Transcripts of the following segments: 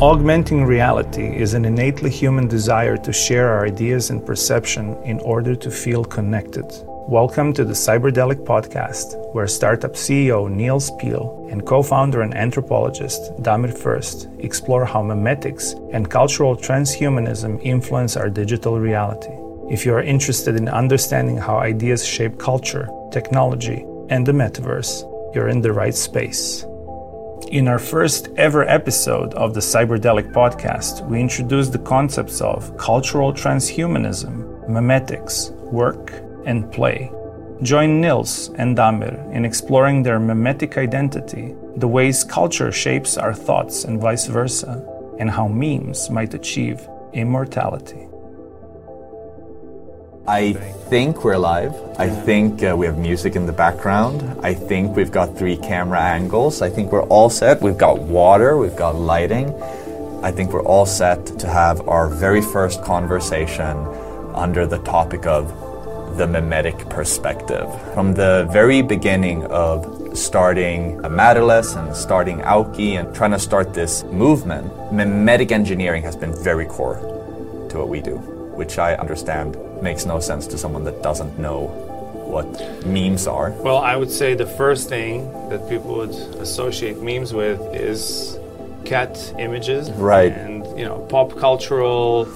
Augmenting reality is an innately human desire to share our ideas and perception in order to feel connected. Welcome to the Cyberdelic podcast, where startup CEO Nils Pihl and co founder and anthropologist Damir First explore how memetics and cultural transhumanism influence our digital reality. If you are interested in understanding how ideas shape culture, technology, and the metaverse, you're in the right space. In our first ever episode of the Cyberdelic podcast, we introduced the concepts of cultural transhumanism, memetics, work, and play. Join Nils and Damir in exploring their memetic identity, the ways culture shapes our thoughts and vice versa, and how memes might achieve immortality. I think we're live. I think uh, we have music in the background. I think we've got three camera angles. I think we're all set. We've got water, we've got lighting. I think we're all set to have our very first conversation under the topic of the memetic perspective. From the very beginning of starting Matterless and starting Auki and trying to start this movement, memetic engineering has been very core to what we do, which I understand makes no sense to someone that doesn't know what memes are. Well, I would say the first thing that people would associate memes with is cat images, Right. And you know, pop cultural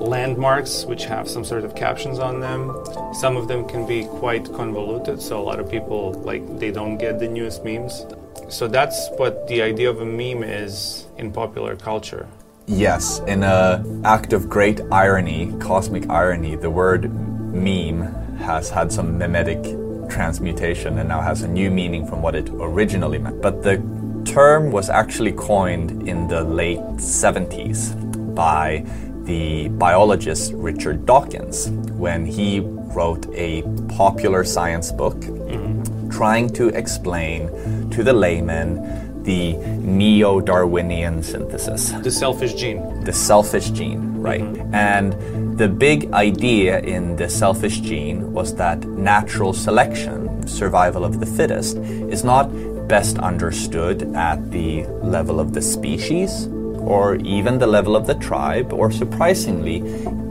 landmarks which have some sort of captions on them. Some of them can be quite convoluted, so a lot of people like they don't get the newest memes. So that's what the idea of a meme is in popular culture. Yes, in a act of great irony, cosmic irony, the word meme has had some mimetic transmutation and now has a new meaning from what it originally meant. But the term was actually coined in the late 70s by the biologist Richard Dawkins when he wrote a popular science book mm-hmm. trying to explain to the layman the neo Darwinian synthesis The selfish gene. the selfish gene, right? Mm-hmm. And the big idea in the selfish gene was that natural selection, survival of the fittest, is not best understood at the level of the species or even the level of the tribe or surprisingly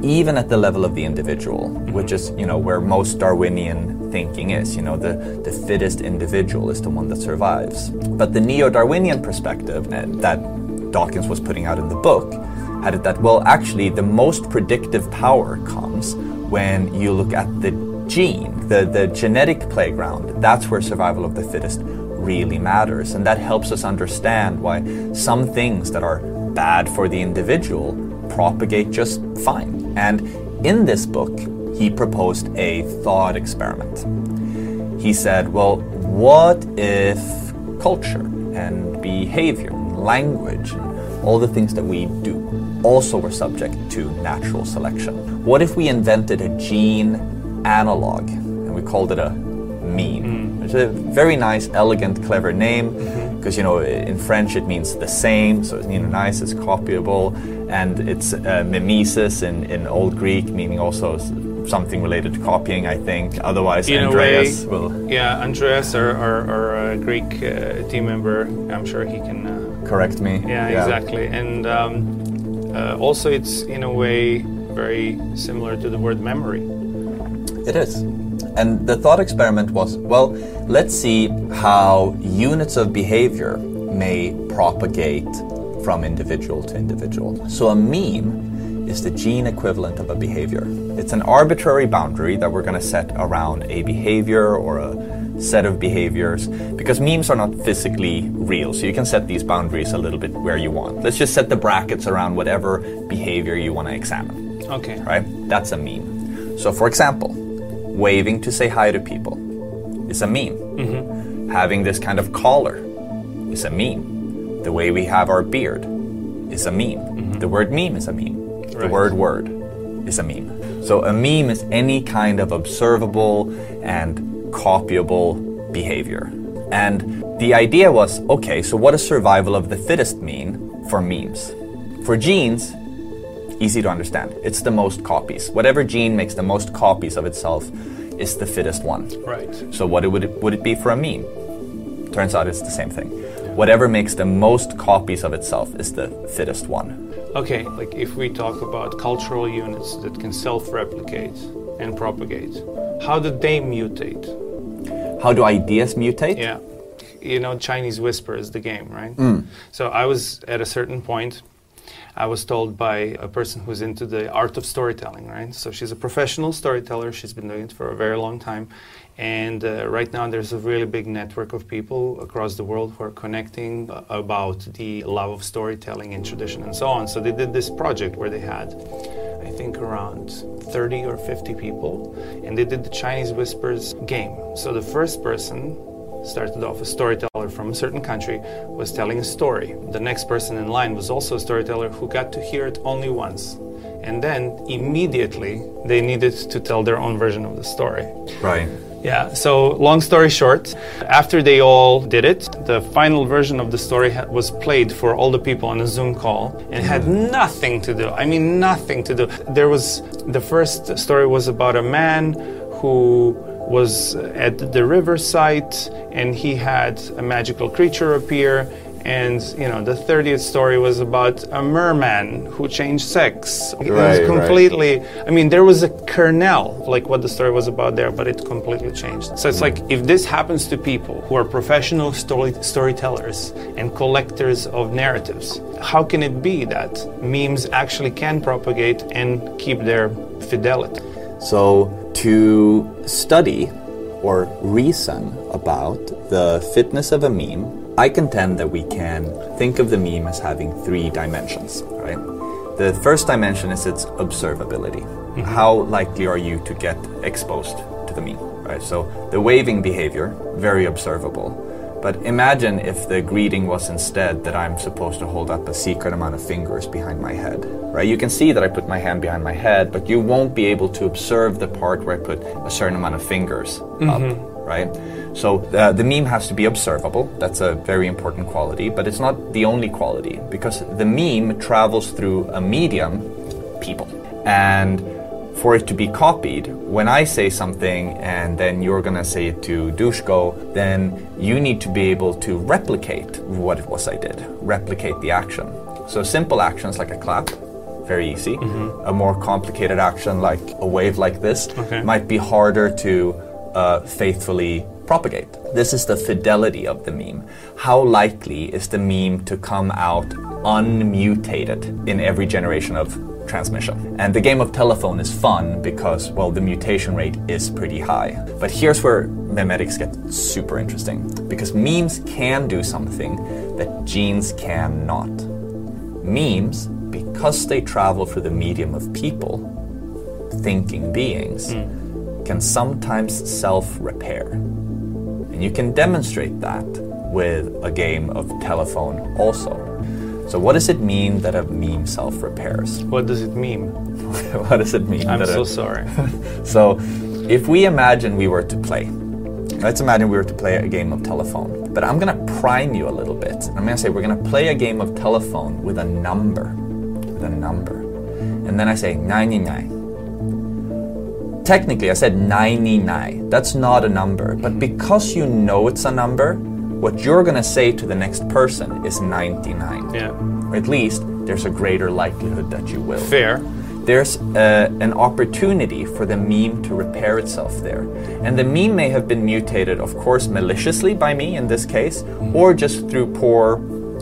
even at the level of the individual which is you know where most darwinian thinking is. You know the, the fittest individual is the one that survives. But the neo-darwinian perspective uh, that dawkins was putting out in the book had it that well actually the most predictive power comes when you look at the gene the, the genetic playground. That's where survival of the fittest really matters. And that helps us understand why some things that are bad for the individual propagate just fine. And in this book he proposed a thought experiment. He said, well, what if culture and behavior, and language, and all the things that we do also were subject to natural selection? What if we invented a gene analog and we called it a meme? Mm. It's a very nice, elegant, clever name mm-hmm. Because you know in French it means the same, so it's you know nice, it's copyable, and it's uh, mimesis in, in Old Greek, meaning also something related to copying. I think. Otherwise, In Andreas way, will Yeah, Andreas, our, our, our uh, Greek uh, team member, I'm sure he can. Uh, correct me. yeah, exactly. And um, uh, also, it's in a way very similar to the word memory. It is. And the thought experiment was well, let's see how units of behavior may propagate from individual to individual. So a meme is the gene equivalent of a behavior. It's an arbitrary boundary that we're going to set around a behavior or a set of behaviors because memes are not physically real. So you can set these boundaries a little bit where you want. Let's just set the brackets around whatever behavior you want to examine Okay. right? That's a meme. So, for example, waving to say hi to people is a meme. Mm-hmm. Having this kind of collar is a meme. The way we have our beard is a meme. Mm-hmm. The word meme is a meme. The word word is a meme. So, a meme is any kind of observable and copyable behavior. And the idea was okay, so what does survival of the fittest mean for memes? For genes, easy to understand. It's the most copies. Whatever gene makes the most copies of itself is the fittest one. Right. So what it would it, would it be for a meme? Turns out it's the same thing. Whatever makes the most copies of itself is the fittest one. Okay, like if we talk about cultural units that can self replicate and propagate, how do they mutate? How do ideas mutate? Yeah. You know, Chinese Whisper is the game, right? Mm. So I was at a certain point, I was told by a person who's into the art of storytelling, right? So she's a professional storyteller. She's been doing it for a very long time. And uh, right now, there's a really big network of people across the world who are connecting about the love of storytelling and tradition and so on. So they did this project where they had, I think, around 30 or 50 people, and they did the Chinese Whispers game. So the first person started off a storyteller from a certain country was telling a story. The next person in line was also a storyteller who got to hear it only once. And then immediately they needed to tell their own version of the story. Right. Yeah, so long story short, after they all did it, the final version of the story ha- was played for all the people on a Zoom call and had mm-hmm. nothing to do. I mean, nothing to do. There was the first story was about a man who was at the riverside and he had a magical creature appear and you know the 30th story was about a merman who changed sex. It Right, was right. completely i mean there was a kernel like what the story was about there but it completely changed. So it's hmm. like if this happens to people who are professional story- storytellers and collectors of narratives how can it be that memes actually can propagate and keep their fidelity So, to study or reason about the fitness of a meme, I contend that we can think of the meme as having three dimensions, right? The first dimension is its observability. Mm-hmm. How likely are you to get exposed to the meme, right? So, the waving behavior, very observable. But imagine if the greeting was instead that I'm supposed to hold up a secret amount of fingers behind my head, right? You can see that I put my hand behind my head, but you won't be able to observe the part where I put a certain amount of fingers up, right? So uh, the meme has to be observable. That's a very important quality, but it's not the only quality because the meme travels through a medium, people. And for it to be copied, when I say something and then you're gonna say it to Dushko, then you need to be able to replicate what it was I did, replicate the action. So simple actions like a clap, very easy. A more complicated action like a wave like this Okay. might be harder to uh, faithfully propagate. This is the fidelity of the meme. How likely is the meme to come out unmutated in every generation of transmission? And the game of telephone is fun because, well, the mutation rate is pretty high. But here's where memetics get super interesting because memes can do something that genes cannot. Memes, because they travel through the medium of people, thinking beings, hmm. can sometimes self repair. And you can demonstrate that with a game of telephone also. So, what does it mean that a meme self repairs? what does it mean what does it mean? i'm so a- sorry so, if we imagine we were to play, let's imagine we were to play a game of telephone. But I'm going to prime you a little bit. I'm going to say we're going to play a game of telephone with a number. With a number. And then I say 99. Technically, I said 99. That's not a number. But because you know it's a number, what you're going to say to the next person is 99. yeah Or at least there's a greater likelihood that you will fair there's uh, an opportunity for the meme to repair itself there. And the meme may have been mutated, of course, maliciously by me in this case, or just through poor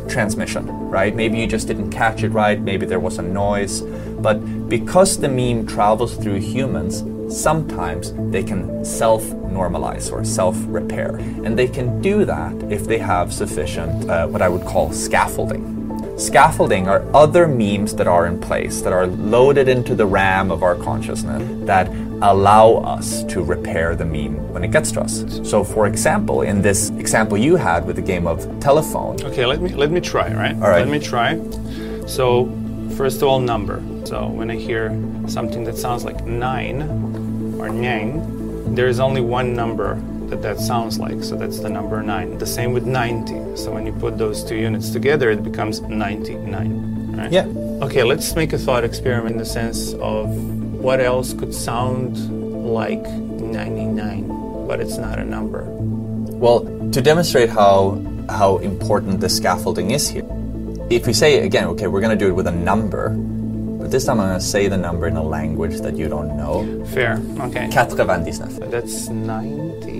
transmission, right? Maybe you just didn't catch it right, maybe there was a noise. But because the meme travels through humans, sometimes they can self normalize or self repair. And they can do that if they have sufficient, uh, what I would call scaffolding. Scaffolding are other memes that are in place, that are loaded into the RAM of our consciousness, that allow us to repair the meme when it gets to us. So, for example, in this example you had with the game of telephone, Okay, let me let me try, right? All right. Let me try. So, first of all, number. So, when I hear something that sounds like nine or nine, there is only one number that that sounds like. So that's the number nine. The same with 90. So when you put those two units together, it becomes 99. Right? Yeah. Okay, let's make a thought experiment in the sense of what else could sound like 99, but it's not a number. well, to demonstrate how how important the scaffolding is here. If we say again, okay, we're going to do it with a number, this time I'm going to say the number in a language that you don't know. Fair. Okay. 99. That's 90.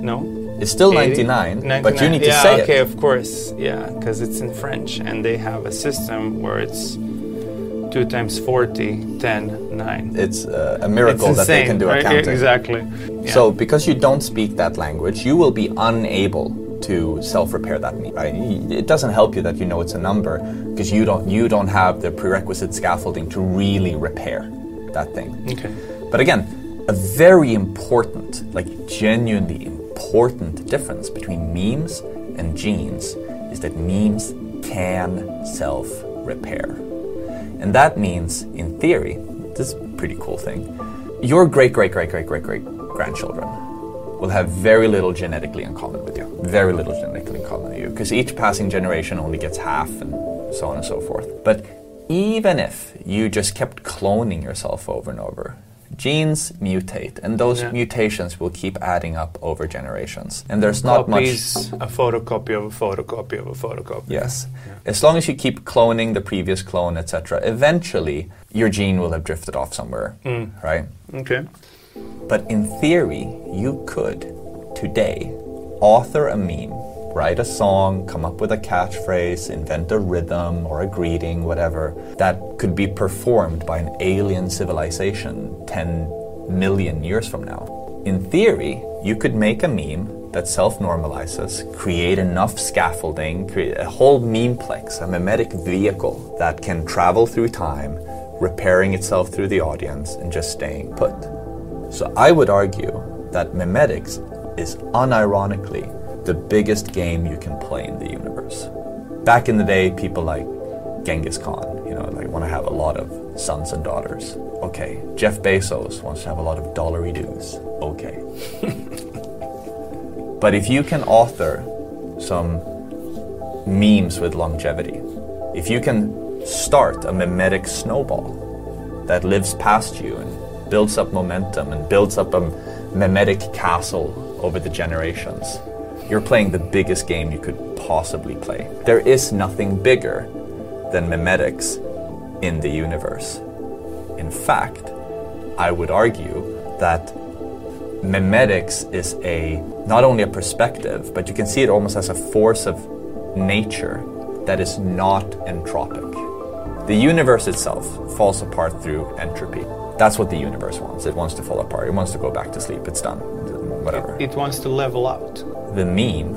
No? It's still 80? 99, but you 99. need to yeah, say okay, it. of course. Yeah, because it's in French and they have a system where it's 2 times 40, 10, 9. It's uh, a miracle it's that they can do right? accounting. Exactly. Yeah. So, because you don't speak that language, you will be unable to self-repair that meat. Right? It doesn't help you that you know it's a number because you don't you don't have the prerequisite scaffolding to really repair that thing. Okay. But again, a very important, like genuinely important difference between memes and genes is that memes can self-repair. And that means, in theory, this is a pretty cool thing. Your great great great great great great grandchildren will have very little genetically in common with you. Very little genetically in common with you. Because each passing generation only gets half and so on and so forth. But even if you just kept cloning yourself over and over, genes mutate and those Yeah. mutations will keep adding up over generations. And there's not much a photocopy of a photocopy of a photocopy. Yes. As long as you keep cloning the previous clone, etc., eventually your gene will have drifted off somewhere, mm. right? Okay. But in theory, you could today author a meme, write a song, come up with a catchphrase, invent a rhythm or a greeting, whatever, that could be performed by an alien civilization 10 million years from now. In theory, you could make a meme that self normalizes, create enough scaffolding, create a whole memeplex, a mimetic vehicle that can travel through time, repairing itself through the audience, and just staying put. So I would argue that memetics is unironically the biggest game you can play in the universe. Back in the day, people like Genghis Khan, you know, like want to have a lot of sons and daughters. Okay. Jeff Bezos wants to have a lot of dollary dues. Okay. but if you can author some memes with longevity, if you can start a mimetic snowball that lives past you and builds up momentum and builds up a mimetic castle over the generations, you're playing the biggest game you could possibly play. There is nothing bigger than mimetics in the universe. In fact, I would argue that mimetics is a not only a perspective, but you can see it almost as a force of nature that is not entropic. The universe itself falls apart through entropy. That's what the universe wants. It wants to fall apart. It wants to go back to sleep. It's done. Whatever. It wants to level out. The meme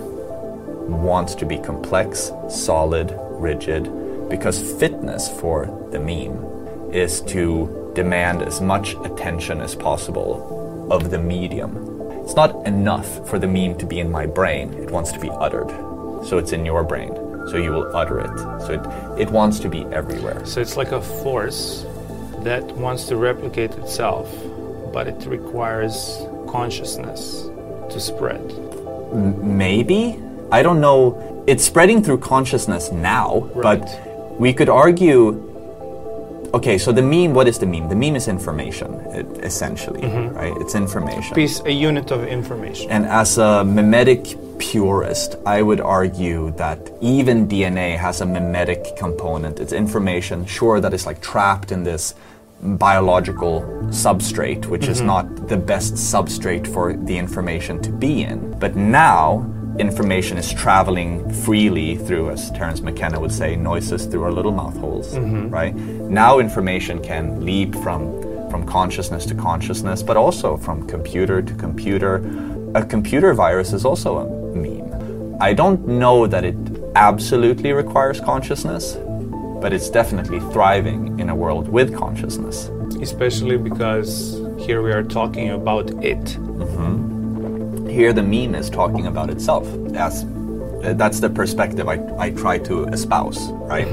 wants to be complex, solid, rigid, because fitness for the meme is to demand as much attention as possible of the medium. It's not enough for the meme to be in my brain, it wants to be uttered. So it's in your brain, so you will utter it. So it, it wants to be everywhere. So it's like a force that wants to replicate itself, but it requires consciousness to spread. Maybe? I don't know. It's spreading through consciousness now, Right. but we could argue. Okay, so the meme, what is the meme? The meme is information, essentially, mm-hmm. right? It's information. Piece, a unit of information. And as a mimetic purist, I would argue that even DNA has a mimetic component. It's information, sure, that is like trapped in this biological substrate, which is mm-hmm. not the best substrate for the information to be in. But now, information is traveling freely through, as Terence McKenna would say, noises through our little mouth holes, mm-hmm. right? Now, information can leap from from consciousness to consciousness, but also from computer to computer. A computer virus is also a meme. I don't know that it absolutely requires consciousness, but it's definitely thriving in a world with consciousness. Especially because here we are talking about it. Mm-hmm. Here, the meme is talking about itself. As uh, that's the perspective I, I try to espouse, right?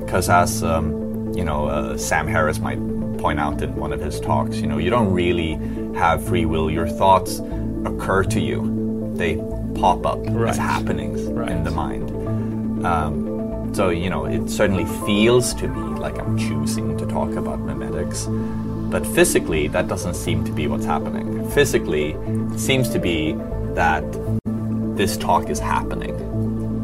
Because as um, you know, uh, Sam Harris might point out in one of his talks, you know, you don't really have free will. Your thoughts occur to you; they pop up Right. as happenings in the mind. Um, so you know, it certainly feels to me like I'm choosing to talk about mimetics, but physically, that doesn't seem to be what's happening. Physically, it seems to be that this talk is happening.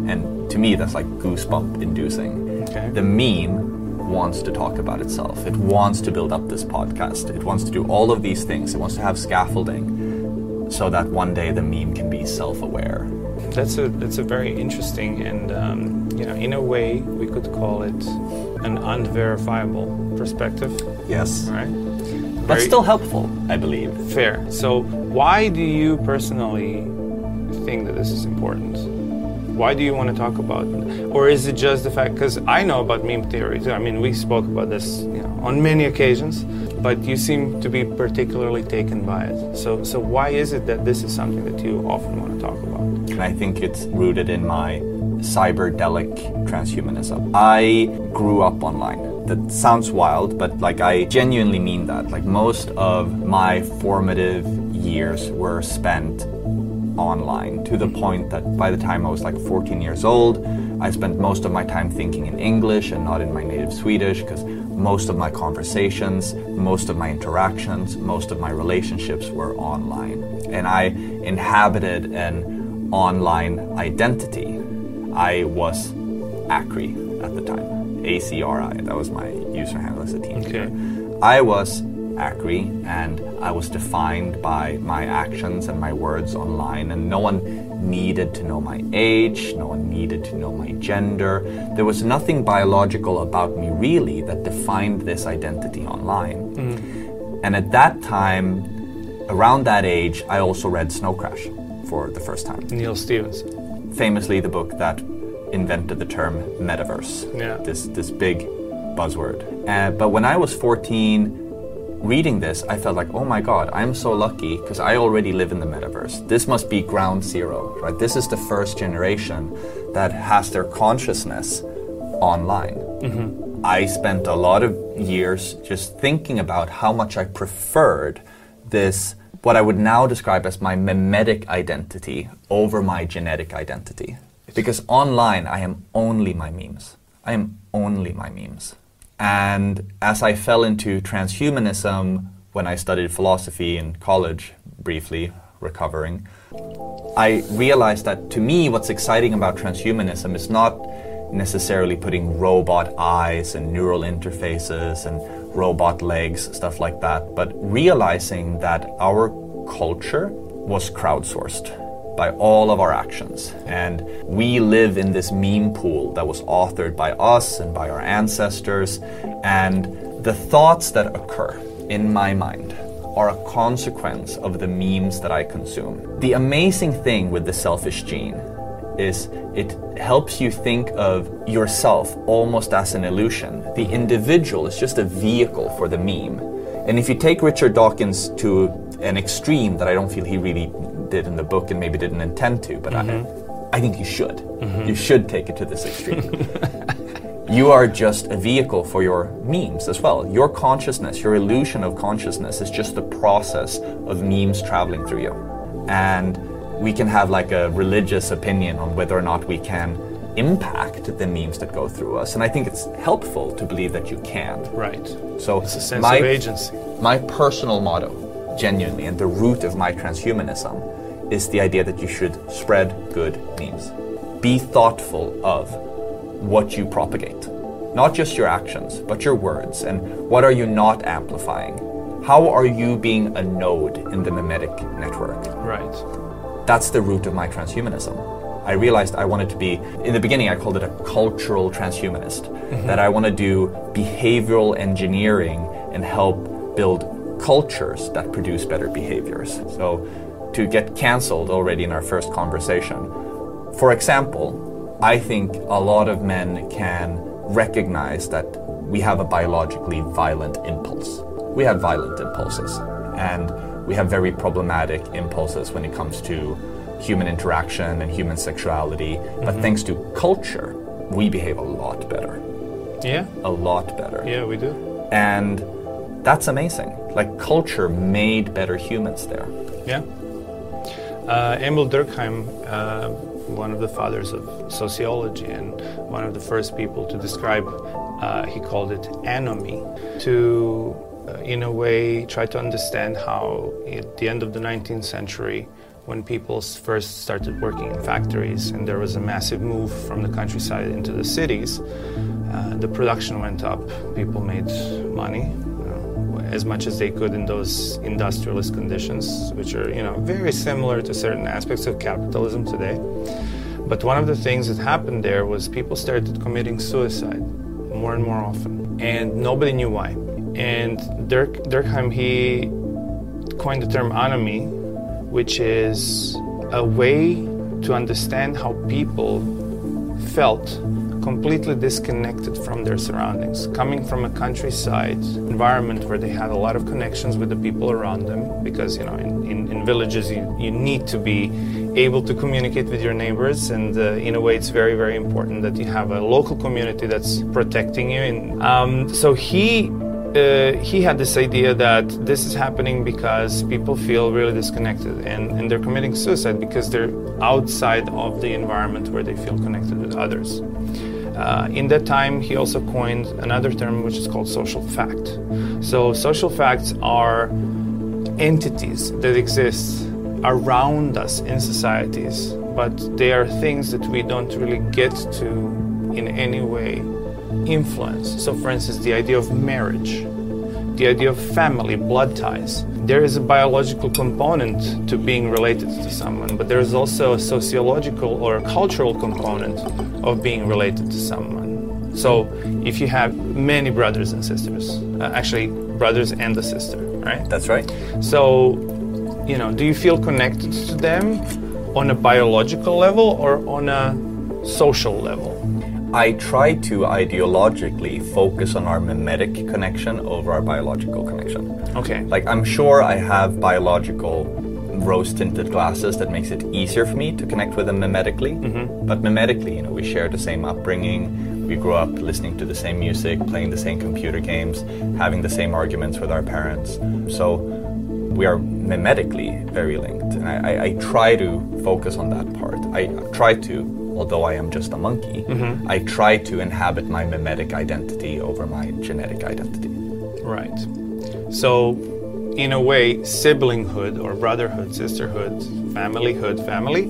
And to me, that's like goosebump inducing. Okay. The meme wants to talk about itself. It wants to build up this podcast. It wants to do all of these things. It wants to have scaffolding so that one day the meme can be self aware. That's a that's a very interesting and um, you know in a way we could call it an unverifiable perspective, Yes. right? But still helpful, I believe. fair. So why do you personally think that this is important? Why do you want to talk about, it? or is it just the fact? Because I know about meme theory too. I mean, we spoke about this you know, on many occasions, but you seem to be particularly taken by it. So, so why is it that this is something that you often want to talk about? And I think it's rooted in my cyberdelic transhumanism. I grew up online. That sounds wild, but like I genuinely mean that. Like most of my formative years were spent online to the point that by the time I was like 14 years old, I spent most of my time thinking in English and not in my native Swedish because most of my conversations, most of my interactions, most of my relationships were online. And I inhabited an online identity. I was ACRI at the time, A C R I. That was my user handle as a teenager. Okay. I was ACRI and I was defined by my actions and my words online, and no one needed to know my age, no one needed to know my gender. There was nothing biological about me really that defined this identity online. Mm-hmm. And at that time, around that age, I also read Snow Crash for the first time. Neal Stephenson. Famously, the book that invented the term metaverse Yeah. this this big buzzword. Uh, but when I was 14, reading this, I felt like, oh my god, I'm so lucky because I already live in the metaverse. This must be ground zero, right? This is the first generation that has their consciousness online. I spent a lot of years just thinking about how much I preferred this, what I would now describe as my mimetic identity over my genetic identity. Because online, I am only my memes. I am only my memes. And as I fell into transhumanism when I studied philosophy in college, briefly recovering, I realized that to me, what's exciting about transhumanism is not necessarily putting robot eyes and neural interfaces and robot legs, stuff like that, but realizing that our culture was crowdsourced by all of our actions. And we live in this meme pool that was authored by us and by our ancestors. And the thoughts that occur in my mind are a consequence of the memes that I consume. The amazing thing with the selfish gene is it helps you think of yourself almost as an illusion. The individual is just a vehicle for the meme. And if you take Richard Dawkins to an extreme that I don't feel he really did in the book and maybe didn't intend to, but I, mm-hmm. I think you should. Mm-hmm. You should take it to this extreme. you are just a vehicle for your memes as well. Your consciousness, your illusion of consciousness is just the process of memes traveling through you. And we can have like a religious opinion on whether or not we can impact the memes that go through us. And I think it's helpful to believe that you can. Right. So It's a sense my, of agency. my personal motto, genuinely, and the root of my transhumanism is the idea that you should spread good memes. Be thoughtful of what you propagate. Not just your actions, but your words. And what are you not amplifying? How are you being a node in the mimetic network? Right. That's the root of my transhumanism. I realized I wanted to be, in the beginning, I called it a cultural transhumanist, mm-hmm. that I want to do behavioral engineering and help build cultures that produce better behaviors. So, to get canceled already in our first conversation, for example, I think a lot of men can recognize that we have a biologically violent impulse. We have violent impulses, and we have very problematic impulses when it comes to human interaction and human sexuality. But mm-hmm. thanks to culture, we behave a lot better. Yeah. A lot better. Yeah, we do. And that's amazing. Like, culture made better humans there. Yeah. Uh, Émile Durkheim, uh, one of the fathers of sociology and one of the first people to describe, uh, he called it anomie, to uh, in a way, try to understand how at the end of the 19th century, when people first started working in factories and there was a massive move from the countryside into the cities, uh, the production went up. People made money as much as they could in those industrialist conditions, which are you know very similar to certain aspects of capitalism today. But one of the things that happened there was people started committing suicide more and more often, and nobody knew why. And Dirk Durkheim he coined the term anomie, which is a way to understand how people felt completely disconnected from their surroundings, coming from a countryside environment where they had a lot of connections with the people around them, because you know in, in, in villages you, you need to be able to communicate with your neighbors, and uh, in a way it's very very important that you have a local community that's protecting you. And um, so he uh, he had this idea that this is happening because people feel really disconnected and, and they're committing suicide because they're outside of the environment where they feel connected with others. Uh, in that time, he also coined another term which is called social fact. So, social facts are entities that exist around us in societies, but they are things that we don't really get to in any way influence. So, for instance, the idea of marriage, the idea of family, blood ties. There is a biological component to being related to someone, but there is also a sociological or a cultural component of being related to someone. So, if you have many brothers and sisters, uh, actually, brothers and a sister, right? That's right. So, you know, do you feel connected to them on a biological level or on a social level? I try to ideologically focus on our mimetic connection over our biological connection. Okay. Like, I'm sure I have biological rose tinted glasses that makes it easier for me to connect with them mimetically. Mm-hmm. But mimetically, you know, we share the same upbringing, we grew up listening to the same music, playing the same computer games, having the same arguments with our parents. So we are mimetically very linked. And I, I, I try to focus on that part. I try to, although I am just a monkey, mm-hmm. I try to inhabit my mimetic identity over my genetic identity. Right. So, in a way, siblinghood or brotherhood, sisterhood, familyhood, family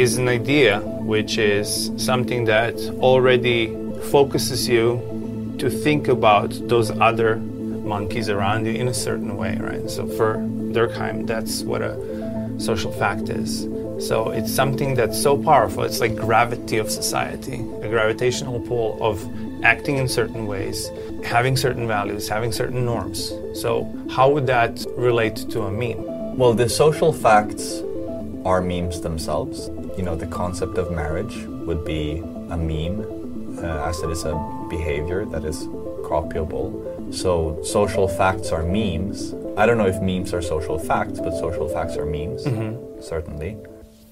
is an idea which is something that already focuses you to think about those other monkeys around you in a certain way, right? So, for Durkheim, that's what a social fact is. So, it's something that's so powerful. It's like gravity of society, a gravitational pull of acting in certain ways, having certain values, having certain norms. So, how would that relate to a meme? Well, the social facts are memes themselves. You know, the concept of marriage would be a meme, uh, as it is a behavior that is copyable. So, social facts are memes. I don't know if memes are social facts, but social facts are memes, certainly.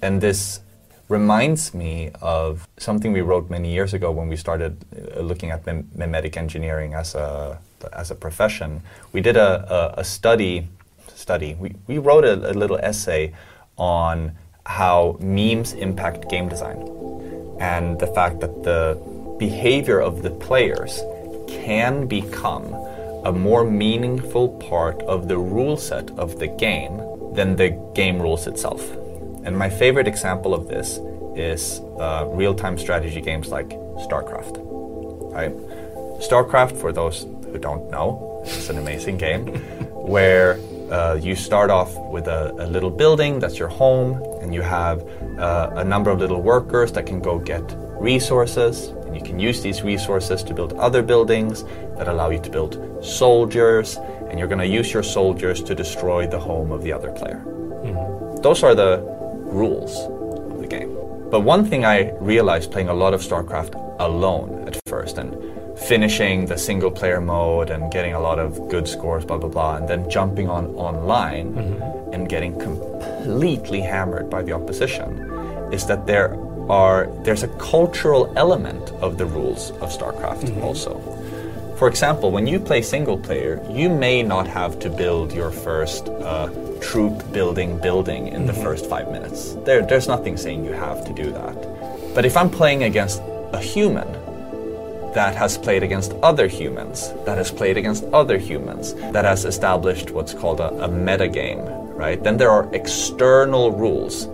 And this reminds me of something we wrote many years ago when we started uh, looking at mim- mimetic engineering as a as a profession. We did a, a, a study study. We, we wrote a, a little essay on how memes impact game design and the fact that the behavior of the players can become a more meaningful part of the rule set of the game than the game rules itself. And my favorite example of this is uh, real time strategy games like StarCraft. Right? StarCraft, for those who don't know, is an amazing game where uh, you start off with a, a little building that's your home, and you have uh, a number of little workers that can go get resources, and you can use these resources to build other buildings that allow you to build soldiers, and you're going to use your soldiers to destroy the home of the other player. Those are the rules of the game. But one thing I realized playing a lot of StarCraft alone at first and finishing the single player mode and getting a lot of good scores, blah, blah, blah, and then jumping on online and getting completely hammered by the opposition is that there are there's a cultural element of the rules of StarCraft also. For example, when you play single player, you may not have to build your first uh, troop building building in the mm-hmm. first five minutes. There, there's nothing saying you have to do that. But if I'm playing against a human that has played against other humans, that has played against other humans, that has established what's called a, a meta game, right? Then there are external rules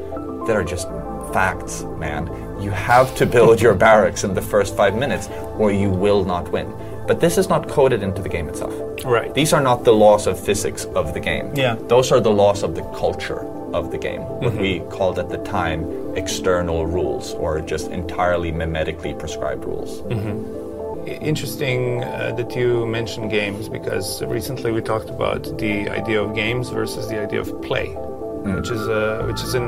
that are just facts, man. You have to build your barracks in the first five minutes, or you will not win. But this is not coded into the game itself. Right. These are not the laws of physics of the game. Yeah. Those are the laws of the culture of the game. What we mm-hmm. called at the time external rules, or just entirely mimetically prescribed rules. Mm-hmm. Interesting uh, that you mentioned games because recently we talked about the idea of games versus the idea of play, mm. which is a which is in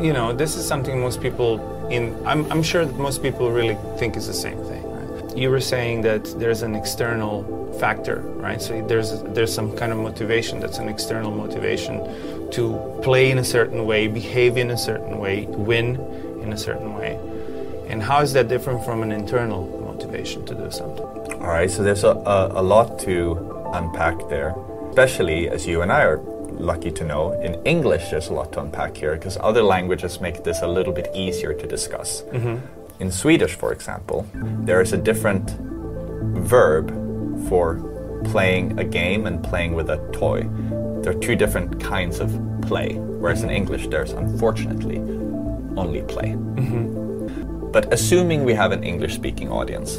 you know this is something most people in I'm, I'm sure that most people really think is the same thing. You were saying that there's an external factor, right? So there's there's some kind of motivation that's an external motivation to play in a certain way, behave in a certain way, win in a certain way. And how is that different from an internal motivation to do something? All right, so there's a, a, a lot to unpack there, especially as you and I are lucky to know. In English, there's a lot to unpack here because other languages make this a little bit easier to discuss. Mm-hmm. In Swedish, for example, there is a different verb for playing a game and playing with a toy. There are two different kinds of play, whereas in English, there's unfortunately only play. Mm-hmm. But assuming we have an English speaking audience,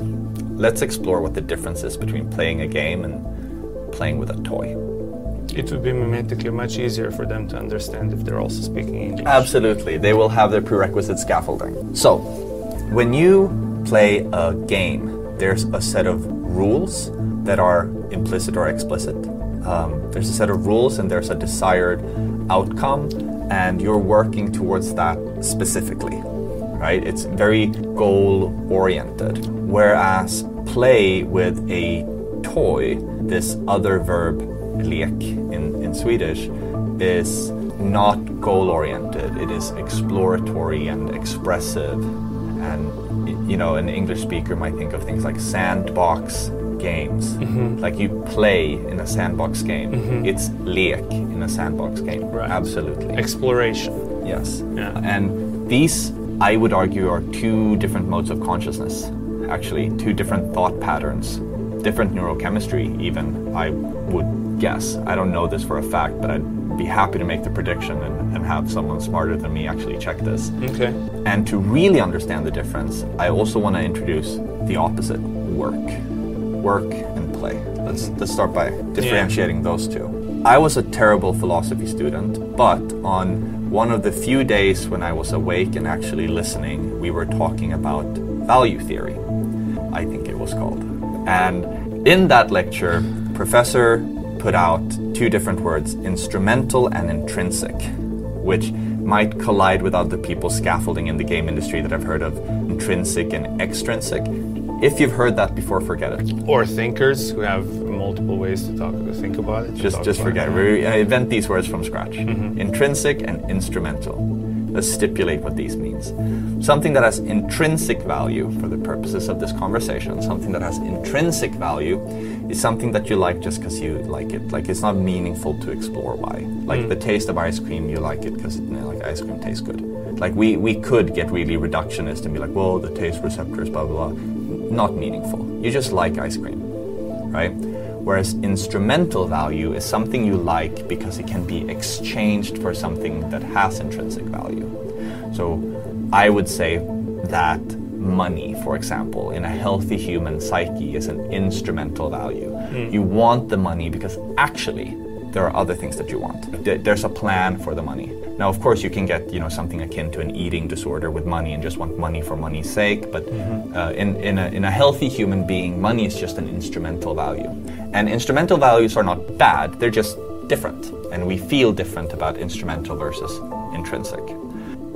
let's explore what the difference is between playing a game and playing with a toy. It would be mimetically much easier for them to understand if they're also speaking English. Absolutely, they will have their prerequisite scaffolding. So, when you play a game, there's a set of rules that are implicit or explicit. Um, there's a set of rules and there's a desired outcome, and you're working towards that specifically, right? It's very goal oriented. Whereas play with a toy, this other verb, lek in, in Swedish, is not goal oriented. It is exploratory and expressive. And, you know, an English speaker might think of things like sandbox games. Mm-hmm. Like you play in a sandbox game. Mm-hmm. It's lek in a sandbox game. Right. Absolutely. Exploration. Yes. Yeah. And these, I would argue, are two different modes of consciousness, actually, two different thought patterns, different neurochemistry, even, I would guess. I don't know this for a fact, but I'd be happy to make the prediction and, and have someone smarter than me actually check this. Okay. And to really understand the difference, I also want to introduce the opposite work. Work and play. Let's, let's start by differentiating those two. I was a terrible philosophy student, but on one of the few days when I was awake and actually listening, we were talking about value theory, I think it was called. And in that lecture, professor put out two different words, instrumental and intrinsic, which might collide with other people's scaffolding in the game industry that I've heard of intrinsic and extrinsic. If you've heard that before, forget it. Or thinkers who have multiple ways to talk to think about it. Just, just forget. it. We uh, invent these words from scratch. Intrinsic and instrumental. Let's stipulate what these means. Something that has intrinsic value for the purposes of this conversation, something that has intrinsic value is something that you like just because you like it. Like it's not meaningful to explore why. Like mm. the taste of ice cream, you like it because you know, like ice cream tastes good. Like we, we could get really reductionist and be like, well, the taste receptors, blah blah blah. Not meaningful. You just like ice cream, right? Whereas instrumental value is something you like because it can be exchanged for something that has intrinsic value. So I would say that money, for example, in a healthy human psyche is an instrumental value. Hmm. You want the money because actually there are other things that you want. There's a plan for the money. Now, of course, you can get you know something akin to an eating disorder with money and just want money for money's sake. But uh, in in a, in a healthy human being, money is just an instrumental value, and instrumental values are not bad. They're just different, and we feel different about instrumental versus intrinsic.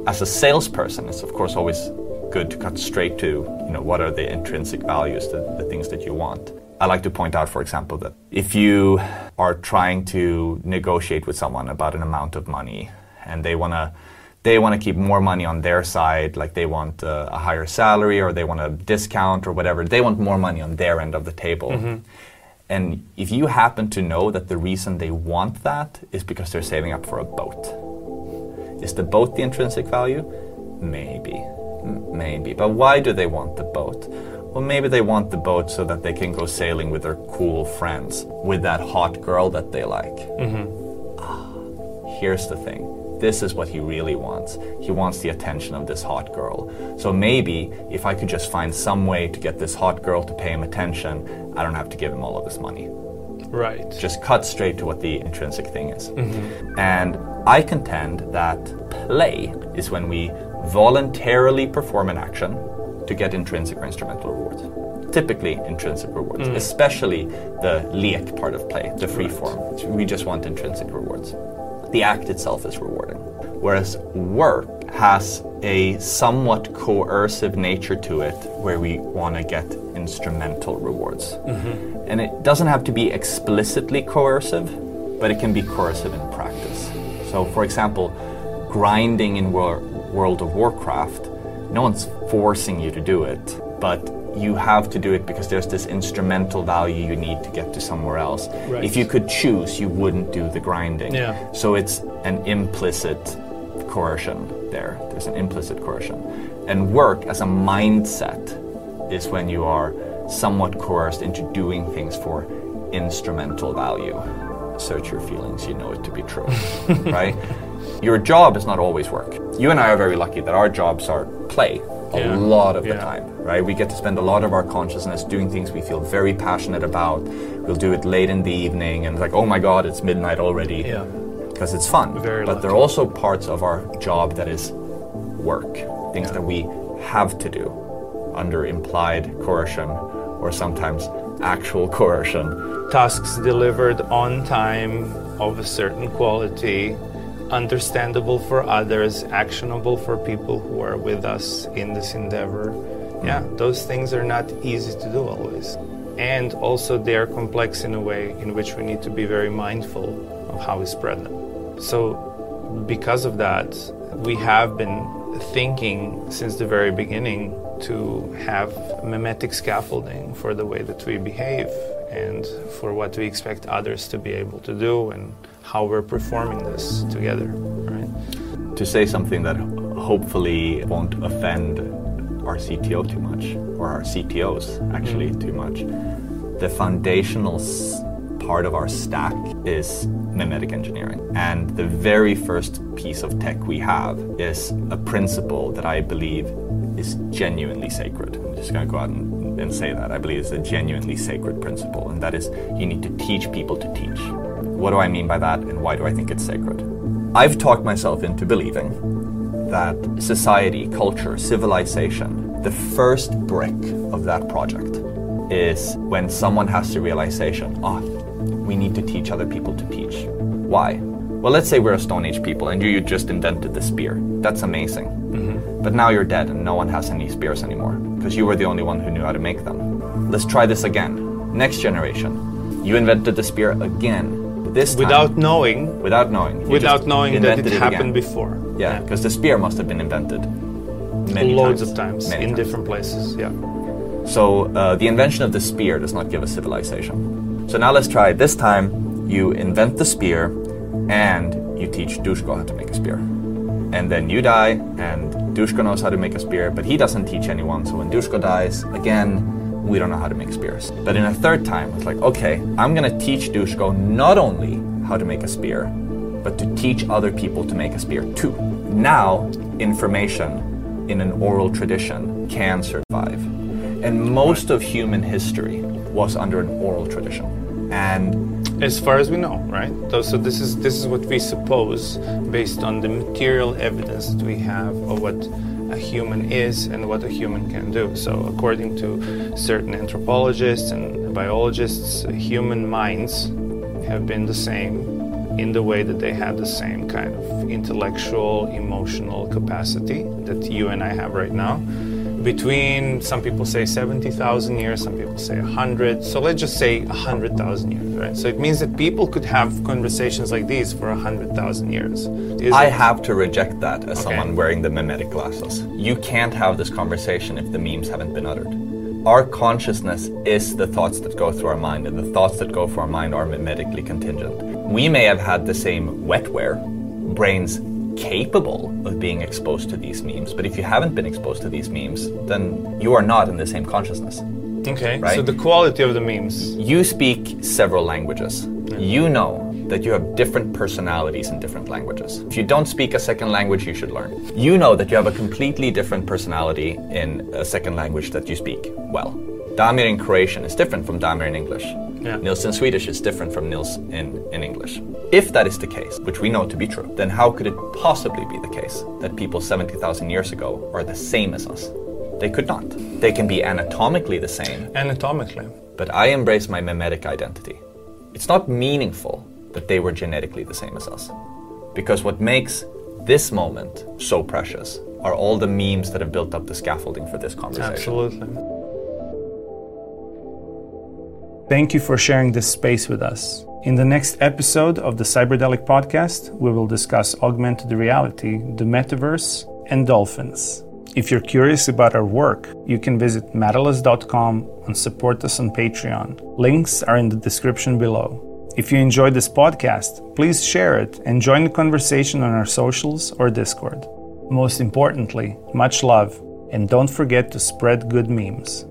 As a salesperson, it's of course always good to cut straight to you know what are the intrinsic values, the, the things that you want. I like to point out, for example, that if you are trying to negotiate with someone about an amount of money and they want to they want to keep more money on their side, like they want uh, a higher salary or they want a discount or whatever, they want more money on their end of the table. And if you happen to know that the reason they want that is because they're saving up for a boat, is the boat the intrinsic value? Maybe. Maybe. But why do they want the boat? Well, maybe they want the boat so that they can go sailing with their cool friends, with that hot girl that they like. Ah, here's the thing. This is what he really wants. He wants the attention of this hot girl. So maybe if I could just find some way to get this hot girl to pay him attention, I don't have to give him all of this money. Right. Just cut straight to what the intrinsic thing is. Mm-hmm. And I contend that play is when we voluntarily perform an action to get intrinsic or instrumental rewards. Typically, intrinsic rewards, mm. especially the lek part of play, the free form. We just want intrinsic rewards. The act itself is rewarding. Whereas work has a somewhat coercive nature to it where we want to get instrumental rewards. Mm-hmm. And it doesn't have to be explicitly coercive, but it can be coercive in practice. So, for example, grinding in Wor- World of Warcraft, no one's forcing you to do it, but you have to do it because there's this instrumental value you need to get to somewhere else. Right. If you could choose, you wouldn't do the grinding. Yeah. So it's an implicit coercion there. There's an implicit coercion. And work as a mindset is when you are somewhat coerced into doing things for instrumental value. Search your feelings, you know it to be true, right? Your job is not always work. You and I are very lucky that our jobs are play a Yeah. lot of the time, right? We get to spend a lot of our consciousness doing things we feel very passionate about. We'll do it late in the evening and like, oh my god, it's midnight already Yeah. because it's fun. Very but there are also parts of our job that is work, things that we have to do under implied coercion or sometimes actual coercion. Tasks delivered on time of a certain quality, understandable for others, actionable for people who are with us in this endeavor. Yeah, mm. those things are not easy to do always. And also, they are complex in a way in which we need to be very mindful of how we spread them. So, because of that, we have been thinking since the very beginning to have memetic scaffolding for the way that we behave and for what we expect others to be able to do and how we're performing this together, right? To say something that hopefully won't offend our CTO too much, or our CTOs actually mm. too much, the foundational s- part of our stack is memetic engineering. And the very first piece of tech we have is a principle that I believe is genuinely sacred. I'm just going to go out and, and say that. I believe it's a genuinely sacred principle, and that is you need to teach people to teach. What do I mean by that, and why do I think it's sacred? I've talked myself into believing that society, culture, civilization, the first brick of that project is when someone has the realization, ah, we need to teach other people to teach. Why? Well, let's say we're a Stone Age people and you, you just invented the spear. That's amazing. But now you're dead and no one has any spears anymore because you were the only one who knew how to make them. Let's try this again. Next generation, you invented the spear again. This time, Without knowing, without knowing, you without knowing that it happened again. before. Yeah, because the spear must have been invented many Loads times, of times many in times. different places. Yeah. So uh, the invention of the spear does not give us civilization. So now let's try. This time you invent the spear, and you teach Dushko how to make a spear. And then you die, and Dushko knows how to make a spear, but he doesn't teach anyone. So when Dushko dies, again, we don't know how to make spears. But in a third time, it's like, okay, I'm gonna teach Dushko not only how to make a spear, but to teach other people to make a spear too. Now, information in an oral tradition can survive. And most of human history was under an oral tradition. And As far as we know, right? So, this is this is what we suppose based on the material evidence that we have of what a human is and what a human can do. So according to certain anthropologists and biologists, human minds have been the same in the way that they had the same kind of intellectual, emotional capacity that you and I have right now. Between some people say 70,000 years, some people say 100. So let's just say 100,000 years, right? So it means that people could have conversations like these for 100,000 years. Is I it- have to reject that as Okay. someone wearing the memetic glasses. You can't have this conversation if the memes haven't been uttered. Our consciousness is the thoughts that go through our mind, and the thoughts that go through our mind are memetically contingent. We may have had the same wetware, brains capable of being exposed to these memes, but if you haven't been exposed to these memes, then you are not in the same consciousness. Okay. Right? So the quality of the memes. You speak several languages. You know that you have different personalities in different languages. If you don't speak a second language, you should learn. You know that you have a completely different personality in a second language that you speak well. Damir in Croatian is different from Damir in English. Yeah. Nils in Swedish is different from Nils in, in English. If that is the case, which we know to be true, then how could it possibly be the case that people 70,000 years ago are the same as us? They could not. They can be anatomically the same, Anatomically. but I embrace my memetic identity. It's not meaningful that they were genetically the same as us. Because what makes this moment so precious are all the memes that have built up the scaffolding for this conversation. Absolutely. Thank you for sharing this space with us. In the next episode of the Cyberdelic podcast, we will discuss augmented reality, the metaverse, and dolphins. If you're curious about our work, you can visit metalis.com and support us on Patreon. Links are in the description below. If you enjoyed this podcast, please share it and join the conversation on our socials or Discord. Most importantly, much love, and don't forget to spread good memes.